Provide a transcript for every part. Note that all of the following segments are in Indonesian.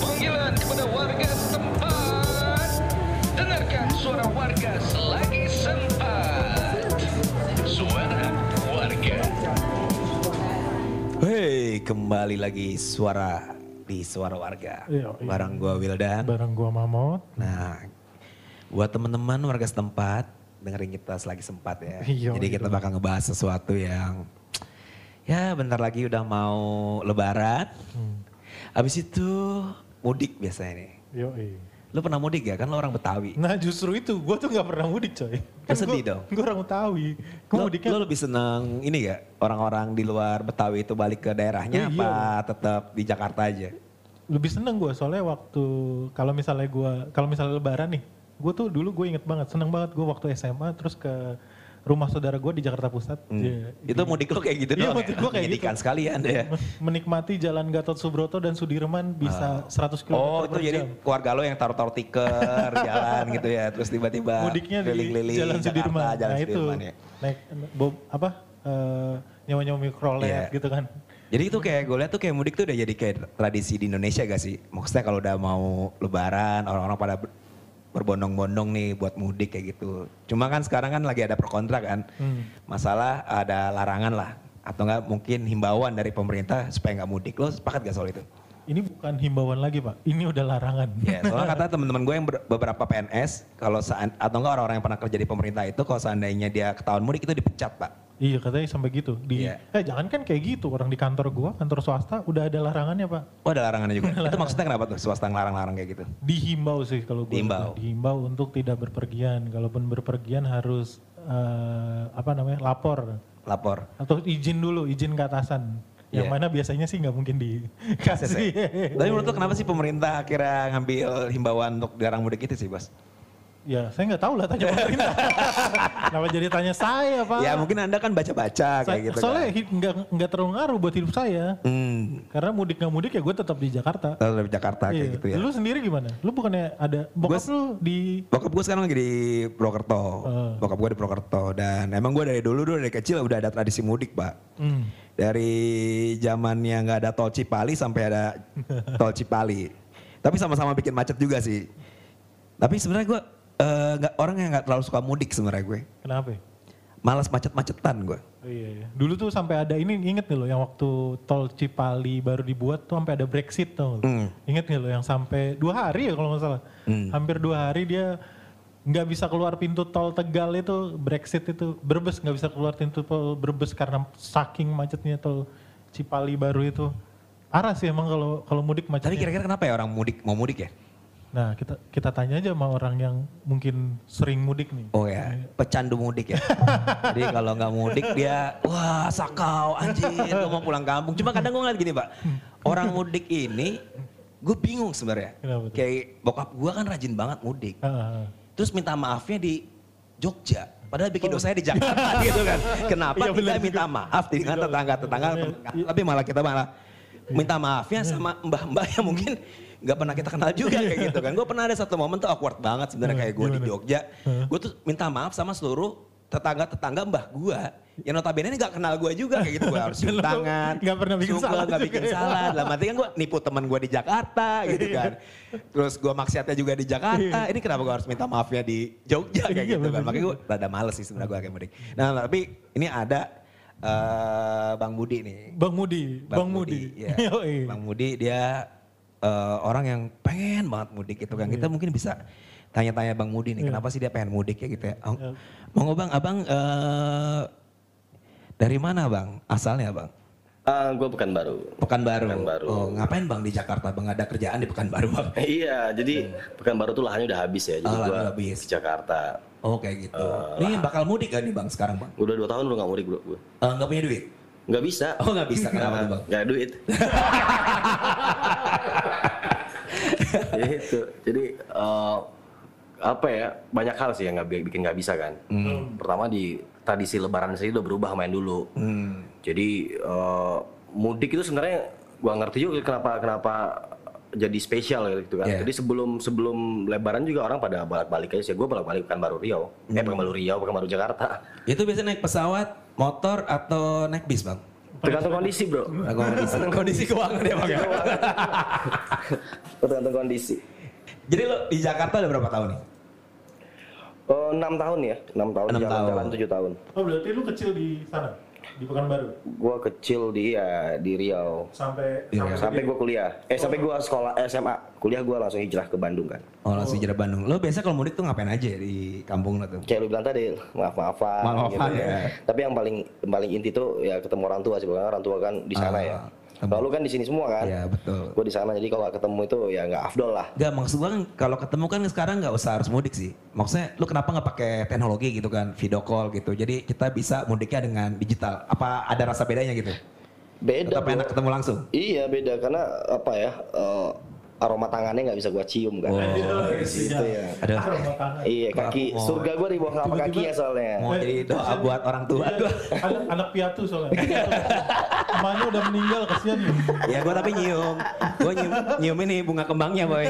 Panggilan kepada warga setempat. Dengarkan suara warga selagi sempat. Suara warga. Hei, kembali lagi suara di suara warga. Iya, iya. Barang gua Wildan. Bareng gua Mamot. Nah, buat teman-teman warga setempat, dengerin kita selagi sempat ya. Iya, Jadi kita iya. bakal ngebahas sesuatu yang ya bentar lagi udah mau lebaran. Hmm. Habis itu mudik biasanya nih. Yoi. Lu pernah mudik ya? Kan lu orang Betawi. Nah justru itu, gua tuh gak pernah mudik coy. Kan sedih dong. Gua orang Betawi. Gua Lu, mudiknya lu lebih seneng ini gak? Orang-orang di luar Betawi itu balik ke daerahnya Eh, apa iya. tetap di Jakarta aja? lebih seneng gua soalnya waktu kalau misalnya gua kalau misalnya lebaran nih, gua tuh dulu gue inget banget, seneng banget gua waktu SMA terus ke rumah saudara gua di Jakarta Pusat. Hmm. Ya, Itu mudik lu kayak gitu Iya, doang mudik ya? gua kayak Pendidikan gitu. sekalian ya? menikmati jalan Gatot Subroto dan Sudirman bisa 100 km Oh itu jadi keluarga lo yang taruh-taruh tiker jalan gitu ya. Terus tiba-tiba mudiknya di Jalan Jakarta, Sudirman. Jalan nah itu Sudirman ya. naik bob apa eh, nyawa-nyawa mikrolet Iya. gitu kan. Jadi itu kayak gue lihat tuh kayak mudik tuh udah jadi kayak tradisi di Indonesia gak sih? Maksudnya kalau udah mau lebaran orang-orang pada berbondong-bondong nih buat mudik kayak gitu. Cuma kan sekarang kan lagi ada pro kontra kan. Hmm. Masalah ada larangan lah. Atau enggak mungkin himbauan dari pemerintah supaya nggak mudik. Lo sepakat gak soal itu? Ini bukan himbauan lagi pak, ini udah larangan. Ya, soalnya kata teman-teman gue yang ber- beberapa PNS, kalau sean- atau enggak orang-orang yang pernah kerja di pemerintah itu, kalau seandainya dia ketahuan mudik itu dipecat pak. Iya katanya sampai gitu. Di, Iya. Eh jangan kan kayak gitu orang di kantor gua, kantor swasta udah ada larangannya pak. Oh ada larangannya juga. itu maksudnya kenapa tuh swasta ngelarang-larang kayak gitu? Dihimbau sih kalau gua. Dihimbau. Dihimbau untuk tidak berpergian. Kalaupun berpergian harus eh, apa namanya lapor Lapor. atau izin dulu, izin ke atasan. Yang Iya. mana biasanya sih nggak mungkin dikasih. Tapi menurut lo kenapa sih pemerintah akhirnya ngambil himbauan untuk dilarang mudik itu sih bos? Ya saya nggak tahu lah tanya pemerintah. Kenapa jadi tanya saya pak? Ya mungkin anda kan baca-baca kayak gitu soalnya kan. nggak nggak terlalu ngaruh buat hidup saya. Hmm, Karena mudik nggak mudik ya gue tetap di Jakarta. kalau dari Jakarta kayak Iya. gitu ya. Lu sendiri gimana? Lu bukannya ada bokap Gua- lu di Bokap gue sekarang lagi di Purwokerto. Eh. Bokap gue di Purwokerto. Dan emang gue dari dulu, dulu dari kecil udah ada tradisi mudik pak. Hmm. Dari zamannya nggak ada tol Cipali sampai ada tol Cipali. Tapi sama-sama bikin macet juga sih. Tapi sebenarnya gue eh, nggak orang yang nggak terlalu suka mudik sebenarnya gue. Kenapa? Malas macet-macetan gue. Oh, iya, iya. Dulu tuh sampai ada ini inget nih lo yang waktu tol Cipali baru dibuat tuh sampai ada Brexit tuh. Hmm. Inget nih lo yang sampai dua hari ya kalau nggak salah. Hmm. Hampir dua hari dia nggak bisa keluar pintu tol Tegal itu Brexit itu Brebes nggak bisa keluar pintu tol Brebes karena saking macetnya tol Cipali baru itu. Arah sih emang kalau kalau mudik Tapi macetnya. kira-kira kenapa ya orang mudik mau mudik ya? Nah kita kita tanya aja sama orang yang mungkin sering mudik nih. Oh ya, pecandu mudik ya. Jadi kalau nggak mudik dia, wah sakau anjir, gue mau pulang kampung. Cuma kadang gue ngeliat gini pak, orang mudik ini, gue bingung sebenarnya. Kayak bokap gue kan rajin banget mudik. Ah, ah, ah. Terus minta maafnya di Jogja. Padahal bikin dosanya di Jakarta gitu kan. Kenapa Iya, bener tidak minta maaf dengan tetangga-tetangga. Tapi malah kita malah minta maafnya sama mbah-mbah yang mungkin nggak pernah kita kenal juga kayak gitu kan. Gue pernah ada satu momen tuh awkward banget sebenarnya kayak gue di? Jogja. Gue tuh minta maaf sama seluruh tetangga-tetangga mbah gue. Yang notabene ini gak kenal gue juga kayak gitu. Gue harus cium tangan. nggak pernah bikin suka, salah juga bikin ya. salah. Dalam arti kan gue nipu teman gue di Jakarta gitu Iya. kan. Terus gue maksiatnya juga di Jakarta. Ini kenapa gue harus minta maafnya di Jogja kayak Iya, gitu kan. Makanya gue rada males sih sebenarnya gue kayak mudik. Nah tapi ini ada eh, Bang Budi nih. Bang Mudi, Bang, Mudi. ya. Yoi. Bang Budi dia eh, orang yang pengen banget mudik gitu kan. Iya. Kita mungkin bisa tanya-tanya Bang Mudi nih, kenapa sih dia pengen mudik ya gitu ya. Oh, Iya. Monggo Bang, Abang eh, dari mana Bang? Asalnya Bang? Ah, gue pekan baru. Pekanbaru. Pekanbaru. Oh, ngapain Bang di Jakarta? Bang ada kerjaan di Pekanbaru Bang? iya, jadi pekan baru tuh lahannya udah habis ya. Jadi Oh, lahannya gue udah habis. ke Jakarta. Oh kayak gitu. Ini bakal mudik gak nih Bang sekarang Bang? Udah dua tahun udah gak mudik bro gue. Eh, Nggak punya duit? Nggak bisa. Oh nggak bisa, kenapa tuh Bang? Gak ada duit. Ya itu. Jadi eh, apa ya? Banyak hal sih yang nggak bi- bikin nggak bisa kan. Pertama di tradisi Lebaran sendiri udah berubah main dulu. Hmm. Jadi eh, mudik itu sebenarnya gua ngerti juga kenapa kenapa jadi spesial gitu kan. Iya. Jadi sebelum sebelum Lebaran juga orang pada balik-balik aja sih. Gue balik-balik kan baru Riau, Hmm. eh bukan baru Riau, bukan baru Jakarta. Itu biasanya naik pesawat, motor atau naik bis bang? Tergantung kondisi bro. Kondisi, kondisi keuangan ya bang ya? tergantung kondisi. Jadi lo di Jakarta udah berapa tahun nih? Oh, 6 tahun ya, 6 tahun Enam jalan-jalan tahun. 7 tahun. Oh berarti lu kecil di sana? Di Pekanbaru? Gua kecil di ya di Riau. Sampai Iya. Sampai gua kuliah. Eh sampai gua sekolah eh, SMA. Kuliah gua langsung hijrah ke Bandung kan. Oh langsung hijrah Bandung. Lo biasa kalau mudik tuh ngapain aja di kampung lo tuh? Kayak lu bilang tadi, maaf-maafan Maaf-maafan, gitu ya. Tapi yang paling yang paling inti tuh ya ketemu orang tua sih, orang tua kan di sana Ah, ya. Kalau lu kan di sini semua kan? Iya betul. Gue di sana jadi kalau ketemu itu ya nggak afdol lah. Gak maksud gua kan kalau ketemu kan sekarang nggak usah harus mudik sih. Maksudnya lu kenapa nggak pakai teknologi gitu kan, video call gitu. Jadi kita bisa mudiknya dengan digital. Apa ada rasa bedanya gitu? Beda. Tetap bro. enak ketemu langsung. Iya beda karena apa ya eh, aroma tangannya nggak bisa gua cium kan. Oh, gitu ya. Ada Aroma tangan. Iya kaki Mau- surga gua di bawah telapak Tiba-tiba- kaki ya soalnya. mau jadi doa buat orang tua Iya, gua. anak, anak piatu soalnya. Emaknya udah meninggal kasihan nih. Ya gua tapi nyium. Gua nyium, nyium ini bunga kembangnya boy.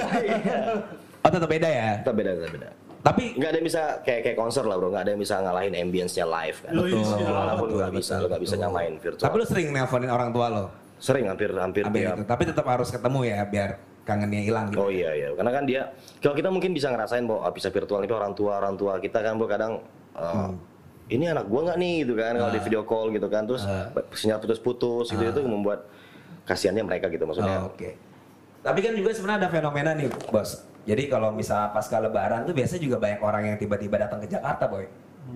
Oh tetap beda ya. Kita beda, kita beda. Tapi Nggak ada yang bisa kayak kayak konser lah bro, nggak ada yang bisa ngalahin ambience-nya live kan. Lo iya, Walaupun betul, nggak bisa, lo nggak bisa nyamain virtual. tapi lu sering nelponin orang tua lo. Sering hampir hampir Ambil tiap itu. Tapi tetap harus ketemu ya biar kangennya hilang gitu. Oh iya iya, karena kan dia kalau kita mungkin bisa ngerasain bahwa ah, bisa virtual itu orang tua orang tua kita kan bro kadang eh, ini anak gua nggak nih gitu kan kalau di video call gitu kan terus sinyal putus-putus gitu itu membuat kasihannya mereka gitu maksudnya. Oh, Oke. Tapi kan juga sebenarnya ada fenomena nih, bos. Jadi kalau misal pasca lebaran tuh biasanya juga banyak orang yang tiba-tiba datang ke Jakarta, boy.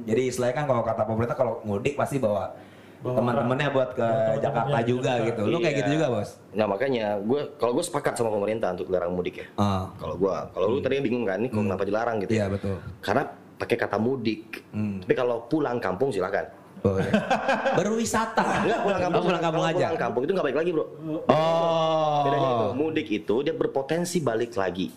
Jadi istilahnya kan kalau kata pemerintah kalau mudik pasti Bawa teman-temannya buat ke Jakarta juga gitu. Lu kayak Iya. gitu juga, bos? Nah makanya gue kalau gue sepakat sama pemerintah untuk larang mudik ya. Ah, Kalau gua kalau lu tadi bingung kan, ini kok kenapa dilarang gitu? iya betul. Karena pakai kata mudik. Hmm. Tapi kalau pulang kampung silakan. Boy. Berwisata. Enggak pulang kampung. Oh, pulang kampung aja. Pulang kampung itu nggak balik lagi bro. Oh. Bedanya itu mudik itu dia berpotensi balik lagi.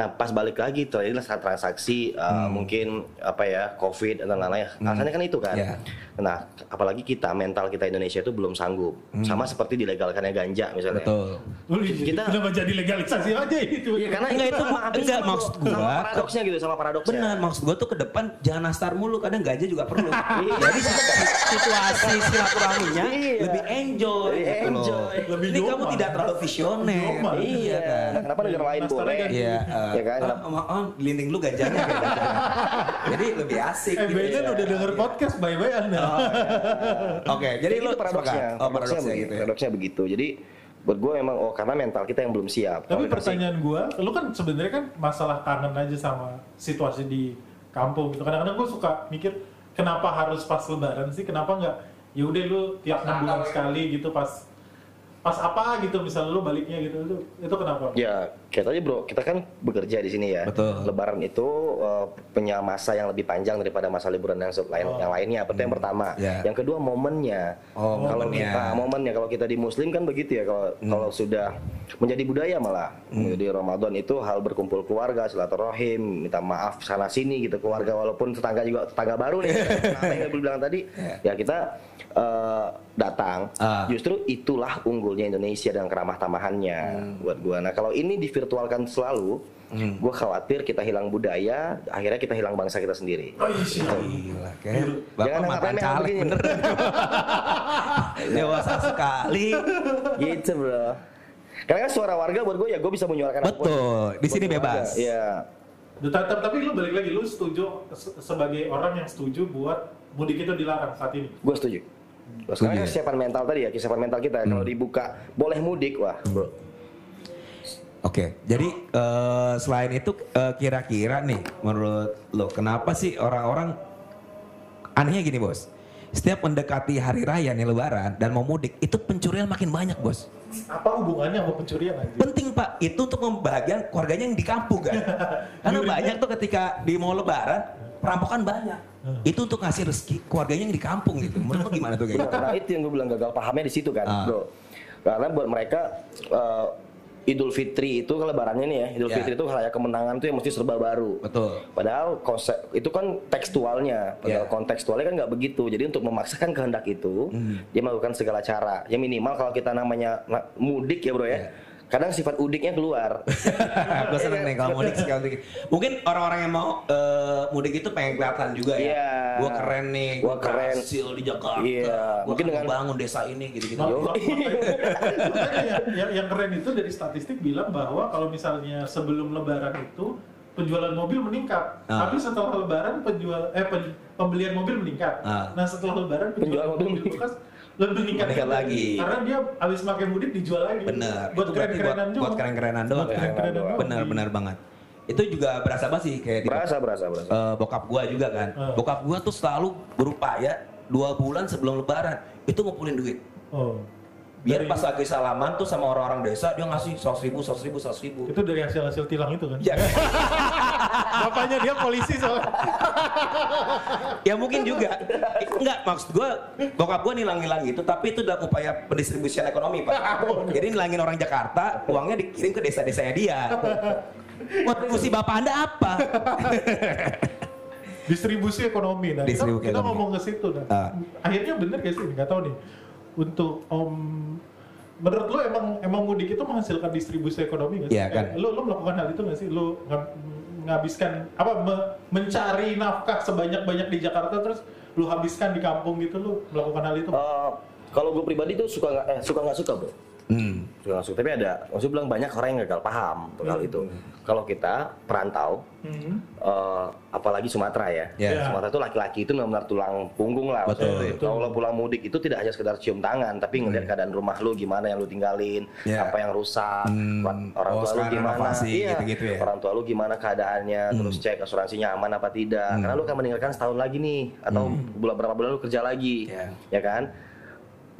Hmm. Nah pas balik lagi terjadilah saat transaksi uh, mungkin apa ya covid dan lain-lain. Alasannya kan itu kan. Iya. Nah apalagi kita mental kita Indonesia itu belum sanggup. Sama seperti dilegalkannya ganja misalnya. Betul. Kita- kenapa jadi legalisasi aja itu? Iya karena Enggak, itu hampir enggak, sama, maksud bro. Sama gua- paradoksnya gitu sama paradoksnya. Benar, maksud gue tuh ke depan jangan nastar mulu, kadang gajah juga perlu. Jadi situasi silaturahminya Iya. lebih enjoy. Lebih gitu loh. enjoy. Lebih Ini kamu tidak terlalu visioner. Iya kan. Kenapa negara lain boleh? Iya, Iya kan? oh, oh, oh, linding lu gajahnya kayak gitu. Jadi lebih asik Eh, gitu. Benen udah denger podcast bye-bye Anda. Oke, jadi Jadi lu paradoksnya? Oh, paradoksnya begitu. gitu ya. Paradoksnya begitu. Jadi buat gue memang oh karena mental kita yang belum siap. Tapi pertanyaan gua, lu kan sebenarnya kan masalah kangen aja sama situasi di kampung gitu. Kadang-kadang gua suka mikir kenapa harus pas lebaran sih? Kenapa nggak ya udah lu tiap enam bulan sekali gitu pas pas apa gitu misalnya lu baliknya gitu itu itu kenapa? Ya, kayak tadi bro, kita kan bekerja di sini ya. Betul. Lebaran itu uh, punya masa yang lebih panjang daripada masa liburan yang lain, Oh. yang lainnya. Itu yang pertama. Ya. Yang kedua momennya. Oh, kalau momennya. kita momennya kalau kita di Muslim kan begitu ya. Kalau kalau sudah menjadi budaya malah. Jadi Ramadan itu hal berkumpul keluarga, silaturahim, minta maaf sana sini gitu keluarga walaupun tetangga juga tetangga baru nih. Apa yang gue bilang tadi? Ya kita uh, datang. Ah. Justru itulah unggulnya Indonesia dan keramah tamahannya buat gua. Nah kalau ini divirtualkan selalu, gua khawatir kita hilang budaya, akhirnya kita hilang bangsa kita sendiri. Oh, iya sih. Gila, kayak bapak Jangan remeh-remeh caleg begini. bener. Dewasa sekali. gitu bro. Karena kan suara warga buat gue ya gue bisa menyuarakan. Betul, di sini bebas. Iya. Tapi lu balik lagi lu setuju se- sebagai orang yang setuju buat mudik itu dilarang saat ini. Gue setuju. Sekarang Setuju kan ya? kesiapan mental tadi ya, kesiapan mental kita kalau dibuka boleh mudik wah bro. Oke, jadi eh, selain itu eh, kira-kira nih menurut lo kenapa sih orang-orang anehnya gini bos? Setiap mendekati hari raya nih lebaran dan mau mudik itu pencurian makin banyak bos. Apa hubungannya sama pencurian aja? Penting pak, itu untuk membahagian keluarganya yang di kampung kan. Karena banyak tuh ketika di mau lebaran perampokan banyak. Itu untuk ngasih rezeki keluarganya yang di kampung gitu. Menurut lo gimana tuh kayak gitu? Nah itu yang gue bilang gagal pahamnya di situ kan, Ah. bro. Karena buat mereka eh, Idul Fitri itu lebarannya nih ya, Idul Ya. Fitri itu hari kemenangan tuh yang mesti serba baru. Betul. Padahal konsep itu kan tekstualnya, padahal Ya. kontekstualnya kan nggak begitu. Jadi untuk memaksakan kehendak itu, Hmm. dia melakukan segala cara. Ya minimal kalau kita namanya na- mudik ya bro ya, kadang sifat udiknya keluar. gue seneng nih kalau mudik sekali. Mungkin orang-orang yang mau eh, mudik itu pengen kelihatan juga ya. Iya. Gue keren nih, Gua gue keren. berhasil di Jakarta. Iya. Gue Mungkin dengan- bangun desa ini gitu-gitu. Makanya yang, yang, yang keren itu dari statistik bilang bahwa kalau misalnya sebelum lebaran itu penjualan mobil meningkat, Ah. tapi setelah lebaran penjual eh pen- pembelian mobil meningkat. Ah. Nah setelah lebaran Penjualan penjualan mobil mobil bekas lebih meningkat, lagi. karena dia habis pakai mudik dijual lagi. Bener. Buat Itu berarti keren-kerenan buat, juga. buat keren-kerenan doang. Buat kan? keren-kerenan doang. Bener, bener banget. Itu juga berasa banget sih kayak di Berasa, berasa, berasa. eh, bokap gua juga kan. Ah. Bokap gua tuh selalu berupaya dua bulan sebelum lebaran itu ngumpulin duit. Oh. Biar Dari- pas lagi salaman tuh sama orang-orang desa dia ngasih seratus ribu, seratus ribu, seratus ribu. Itu dari hasil-hasil tilang itu kan? Ya, Bapaknya dia polisi soalnya. ya mungkin juga. Enggak, maksud gua bokap gua nilang-nilang gitu, tapi itu dalam upaya pendistribusian ekonomi, Pak. Jadi nilangin orang Jakarta, uangnya dikirim ke desa-desanya dia. Kontribusi Bapak Anda apa? distribusi ekonomi nah kita- Distribusi kita, ekonomi. ngomong ke situ nah Ah. akhirnya bener gak sih nggak tahu nih untuk om menurut lo emang emang mudik itu menghasilkan distribusi ekonomi nggak sih? Iya, kan. Eh, lo lo melakukan hal itu nggak sih? Lo menghabiskan apa me- mencari nafkah sebanyak banyak di Jakarta terus lo habiskan di kampung gitu lo melakukan hal itu? Eh, kalau gue pribadi tuh suka nggak eh, suka nggak suka bro Hmm. suka tapi ada maksud bilang banyak orang yang gagal paham untuk hal itu kalau kita perantau Hmm. eh, apalagi Sumatera ya Ya. Sumatera itu laki-laki itu benar-benar tulang punggung lah Betul, betul. kalau pulang mudik itu tidak hanya sekedar cium tangan tapi ngeliat keadaan rumah lu gimana yang lu tinggalin Ya. apa yang rusak Hmm. orang Oh, tua lu sekarang gimana iya gitu-gitu ya. orang tua lu gimana keadaannya terus cek asuransinya aman apa tidak karena lu akan meninggalkan setahun lagi nih atau bulan berapa bulan lu kerja lagi Ya. ya kan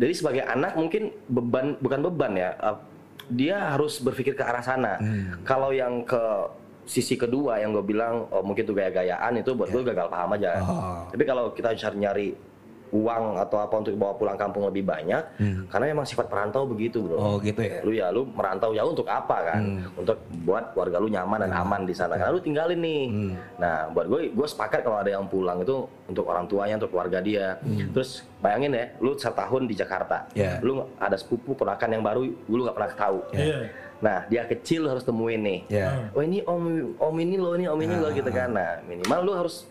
jadi sebagai anak mungkin beban bukan beban ya uh, dia harus berpikir ke arah sana. Kalau yang ke sisi kedua yang gue bilang oh, mungkin tuh gaya-gayaan itu buat gue gagal paham aja. Oh. tapi kalau kita cari nyari uang atau apa untuk bawa pulang kampung lebih banyak karena memang sifat perantau begitu bro. Oh gitu ya. lu ya lu merantau jauh untuk apa kan? Untuk buat keluarga lu nyaman dan aman di sana. Karena lu tinggalin nih. Nah buat gue gue sepakat kalau ada yang pulang itu untuk orang tuanya untuk keluarga dia. Terus bayangin ya lu setahun di Jakarta. Ya. lu ada sepupu ponakan yang baru lu nggak pernah tahu. Iya. nah dia kecil lu harus temuin nih. Ya. oh ini om om ini lo ini om ini lo gitu kan. Nah minimal lu harus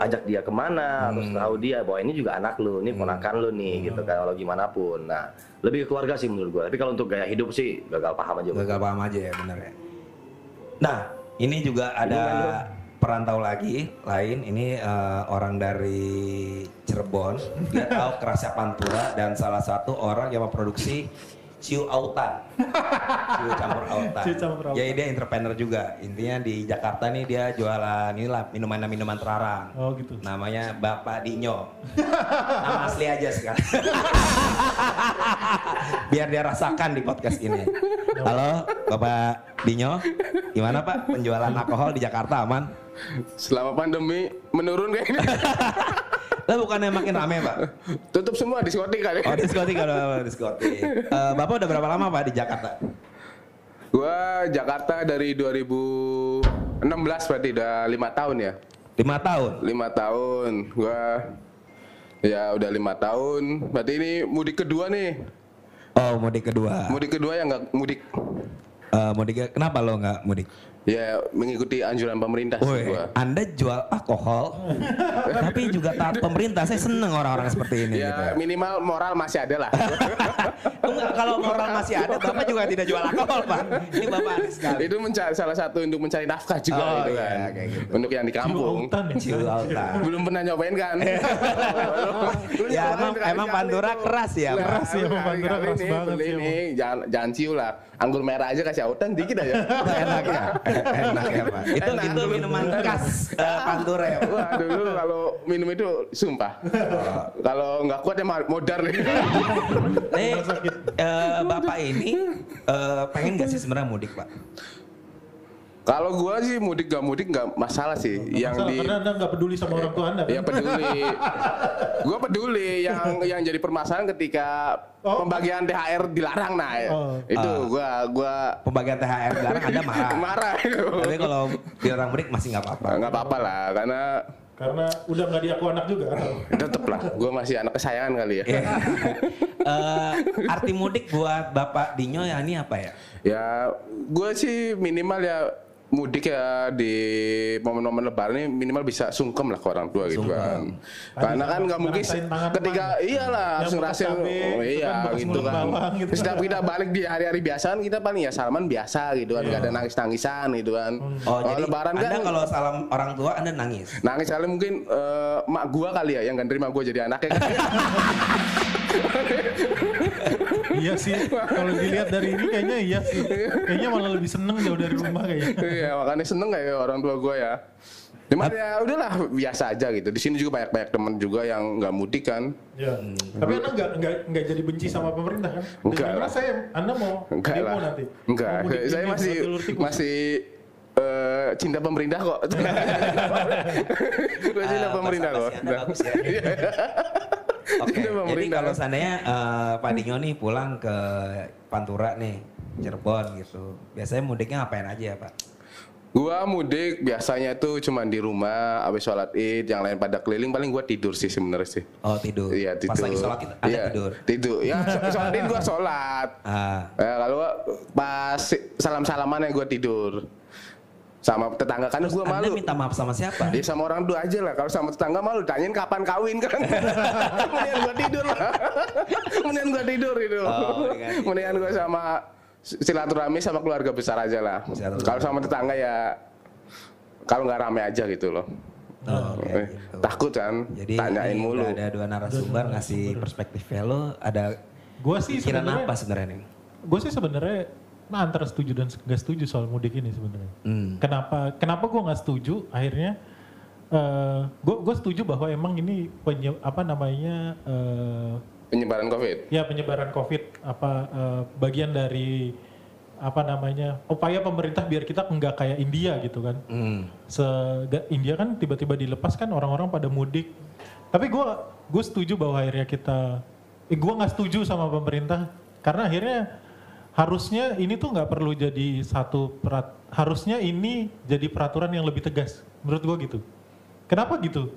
ajak dia ke mana terus tahu dia bahwa ini juga anak lu ini ponakan lu nih gitu kan kalau gimana pun nah lebih ke keluarga sih menurut gua. Tapi kalau untuk gaya hidup sih gagal paham aja Gagal paham aja ya bener ya. Nah ini juga ada perantau lagi lain. Ini eh, orang dari Cirebon. Dia tahu kerasnya pantura dan salah satu orang yang memproduksi ciu autan. Ciu campur autan. Ciu campur autan. jadi dia entrepreneur juga. Intinya di Jakarta nih dia jualan inilah minuman minuman terlarang. Oh gitu. namanya Bapak Dinyo. Nama asli aja sekarang. Biar dia rasakan di podcast ini. Halo Bapak Dinyo. Gimana Pak? Penjualan alkohol di Jakarta aman? Selama pandemi menurun kayaknya. Lah bukannya makin rame Pak Tutup semua diskotik kali. oh diskotik kalau diskotik Eh, Bapak udah berapa lama Pak di Jakarta Gua Jakarta dari 2016 berarti udah lima tahun ya. lima tahun Lima tahun. Gua ya udah lima tahun. Berarti ini mudik kedua nih. oh mudik kedua Mudik kedua yang nggak mudik. Eh, mudik kenapa lo nggak mudik Ya mengikuti anjuran pemerintah sih Woi, gua. Anda jual alkohol, tapi juga taat pemerintah. Saya seneng orang-orang seperti ini. Ya gitu. minimal moral masih ada lah. Enggak, kalau moral masih ada, Bapak juga tidak jual alkohol, Pak. Ini Bapak aneh sekali. itu mencari salah satu untuk mencari nafkah juga Oh, gitu iya, kan. kayak gitu. Untuk yang di kampung. Ya? Belum pernah nyobain kan? Ya, emang- emang Pantura keras ya, keras ya, Pantura keras banget sih, nih, jangan, jangan ciu lah. Anggur merah aja kasih autan dikit aja. Enak ya, enak ya, Pak. Itu Enak itu minuman khas eh, Pantura ya. Wah dulu kalau minum itu sumpah. kalau nggak kuat ya modar nih. Eh, eh, Bapak ini eh, pengen gak sih sebenarnya mudik, Pak? Kalau gua sih mudik gak mudik nggak masalah sih. yang Masalah, di karena anda nggak peduli sama orang tua anda kan? Ya peduli. gua peduli yang yang jadi permasalahan ketika Oh. pembagian THR dilarang nah. ya. Oh. Itu Ah. gua gua Pembagian THR dilarang Anda marah. marah itu. Tapi kalau dilarang mudik masih nggak apa-apa. nggak apa-apa lah karena Karena udah nggak diaku anak juga. Tetep lah, gue masih anak kesayangan kali ya. Eh, arti mudik buat Bapak Dinyo ya ini apa ya? Ya, gue sih minimal ya mudik ya di momen-momen lebaran ini minimal bisa sungkem lah ke orang tua gitu kan. Karena kan nggak mungkin tangan ketika teman. iyalah Yang harus ngerasain oh, gitu iya kan, gitu kan. bawang gitu. Setiap kita balik di hari-hari biasa kan kita paling ya salaman biasa gitu kan, nggak ada nangis-nangisan gitu kan. Oh, Kalau jadi lebaran Anda kan kalau salam orang tua Anda nangis. nangis kali mungkin eh, mak gua kali ya yang gak terima gua jadi anaknya kan. iya sih. Kalau dilihat dari ini kayaknya iya sih. Kayaknya malah lebih seneng jauh dari rumah kayaknya. Iya makanya seneng kayak orang tua gue ya. Cuman ya udahlah biasa aja gitu. Di sini juga banyak banyak teman juga yang nggak mudik kan. Ya. Tapi anda nggak nggak nggak jadi benci sama pemerintah kan? Enggak lah. saya, anda mau Enggak demo lah. nanti. Enggak. Mau mudik Saya masih masih eh, cinta pemerintah kok. Gue cinta Eh, pemerintah kok. ya. Oke, Cinta jadi kalau seandainya eh, Pak Dinyo nih pulang ke Pantura nih, Cirebon gitu. Biasanya mudiknya ngapain aja ya Pak? Gua mudik biasanya tuh cuman di rumah, habis sholat id, yang lain pada keliling paling gua tidur sih sebenarnya sih. Oh tidur. Iya tidur. Pas lagi sholat kita, Anda Iya, tidur. Tidur. Ya sh- sholat id gua sholat. Ah, Ya, kalau pas salam-salaman ya gue tidur sama tetangga kan gue Anda malu. minta maaf sama siapa? Ya sama orang tua aja lah. Kalau sama tetangga malu tanyain kapan kawin kan. Mendingan gue tidur lah. Mendingan gue tidur itu. Oh, mendingan gitu. Mendingan gue sama silaturahmi sama keluarga besar aja lah. Kalau sama tetangga ya kalau nggak rame aja gitu loh. Oh, Eh, kayak gitu. Takut kan, Jadi tanyain mulu. udah ada dua narasumber ngasih perspektifnya lo ada Gua sih pikiran sebenarnya- apa sebenarnya nih? Gue sih sebenarnya antara setuju dan nggak setuju soal mudik ini sebenarnya. Hmm. Kenapa? Kenapa gue nggak setuju? Akhirnya gue gue setuju bahwa emang ini penye, apa namanya eh, Penyebaran COVID. ya penyebaran COVID apa eh, bagian dari apa namanya upaya pemerintah biar kita nggak kayak India gitu kan. Hmm. Se India kan tiba-tiba dilepas kan orang-orang pada mudik. Tapi gue gue setuju bahwa akhirnya kita, eh, gue nggak setuju sama pemerintah karena akhirnya harusnya ini tuh nggak perlu jadi satu perat, harusnya ini jadi peraturan yang lebih tegas menurut gue gitu. Kenapa gitu?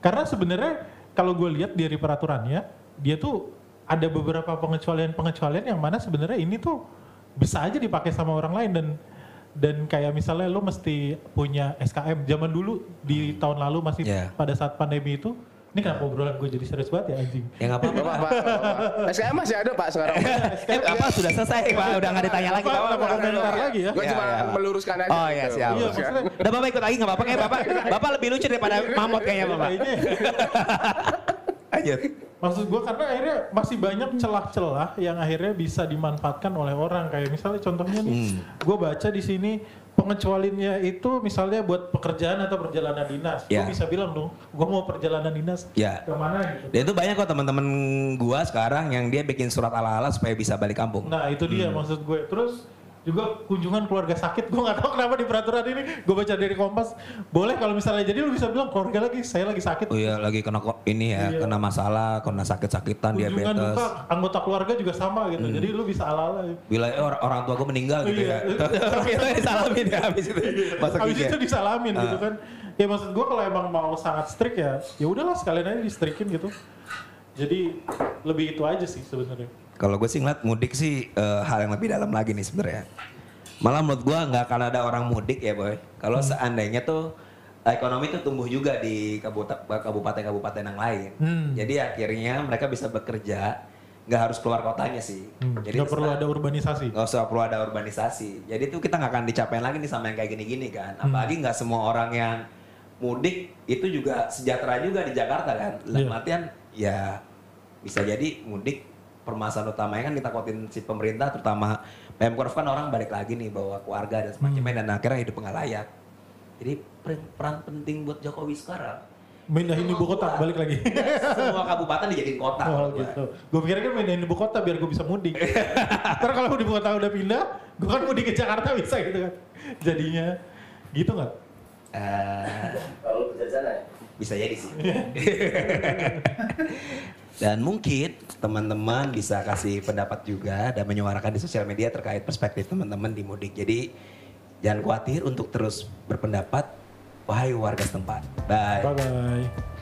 Karena sebenarnya kalau gue lihat dari peraturannya dia tuh ada beberapa pengecualian-pengecualian yang mana sebenarnya ini tuh bisa aja dipakai sama orang lain dan dan kayak misalnya lo mesti punya SKM zaman dulu di tahun lalu masih Yeah. pada saat pandemi itu ini kenapa obrolan gue jadi serius banget ya anjing Ya nggak apa-apa. Bapak, Pak. SKM masih ada Pak sekarang. eh apa sudah selesai Pak? Udah nggak ditanya lagi. Kenapa udah komentar lagi ya? Gue cuma meluruskan aja. Oh iya gitu. siap. Iya, maksudnya- Udah Bapak ikut lagi nggak apa-apa kayak Bapak. Bapak lebih lucu daripada Mamot kayaknya Bapak. Lanjut. Maksud gue karena akhirnya masih banyak celah-celah yang akhirnya bisa dimanfaatkan oleh orang kayak misalnya contohnya nih, Hmm. gue baca di sini pengecualiannya itu misalnya buat pekerjaan atau perjalanan dinas, Ya. gue bisa bilang dong, gue mau perjalanan dinas Ya. ke mana gitu. Dan itu banyak kok teman-teman gua sekarang yang dia bikin surat ala-ala supaya bisa balik kampung. Nah itu dia Hmm. maksud gue. Terus juga kunjungan keluarga sakit, gue nggak tahu kenapa di peraturan ini, gue baca dari Kompas, boleh kalau misalnya jadi lu bisa bilang keluarga lagi, saya lagi sakit. Oh iya lagi kena kok ini ya, Iya. kena masalah, kena sakit-sakitan, kunjungan diabetes. duka anggota keluarga juga sama gitu, jadi lu bisa ala-ala. Bila eh, orang, orang tua gue meninggal gitu Iya. ya. Terus itu disalamin ya habis itu. Masuk Habis IG. itu disalamin Ah. gitu kan. Ya maksud gua kalau emang mau sangat strict ya, ya udahlah sekalian aja di strictin gitu. Jadi lebih itu aja sih sebenarnya. Kalau gue sih ngeliat mudik sih eh, hal yang lebih dalam lagi nih sebenarnya. Malah menurut gue nggak akan ada orang mudik ya boy. Kalau Hmm. seandainya tuh ekonomi tuh tumbuh juga di kabupaten-kabupaten yang lain. Hmm. Jadi akhirnya mereka bisa bekerja, nggak harus keluar kotanya sih. Hmm, Jadi nggak perlu ada urbanisasi. Nggak usah perlu ada urbanisasi. Jadi tuh kita nggak akan dicapain lagi nih sama yang kayak gini-gini kan. Hmm. Apalagi nggak semua orang yang mudik itu juga sejahtera juga di Jakarta kan. Dalam Iya. artian ya bisa jadi mudik permasalahan utamanya kan ditakutin si pemerintah terutama Pemprov kan orang balik lagi nih bawa keluarga dan semacamnya Hmm. dan akhirnya hidup nggak layak. Jadi per- peran penting buat Jokowi sekarang Mindahin ibu kota balik lagi. semua kabupaten dijadiin kota. oh gua. gitu. Gue pikir kan mindahin ibu kota biar gue bisa mudik. Ntar kalau ibu kota udah pindah, gue kan mudik ke Jakarta bisa gitu kan. Jadinya gitu nggak? Eh, Kalau kerja di sana ya? bisa jadi sih. dan mungkin teman-teman bisa kasih pendapat juga dan menyuarakan di sosial media terkait perspektif teman-teman di mudik. Jadi jangan khawatir untuk terus berpendapat wahai warga setempat. Bye. Bye bye.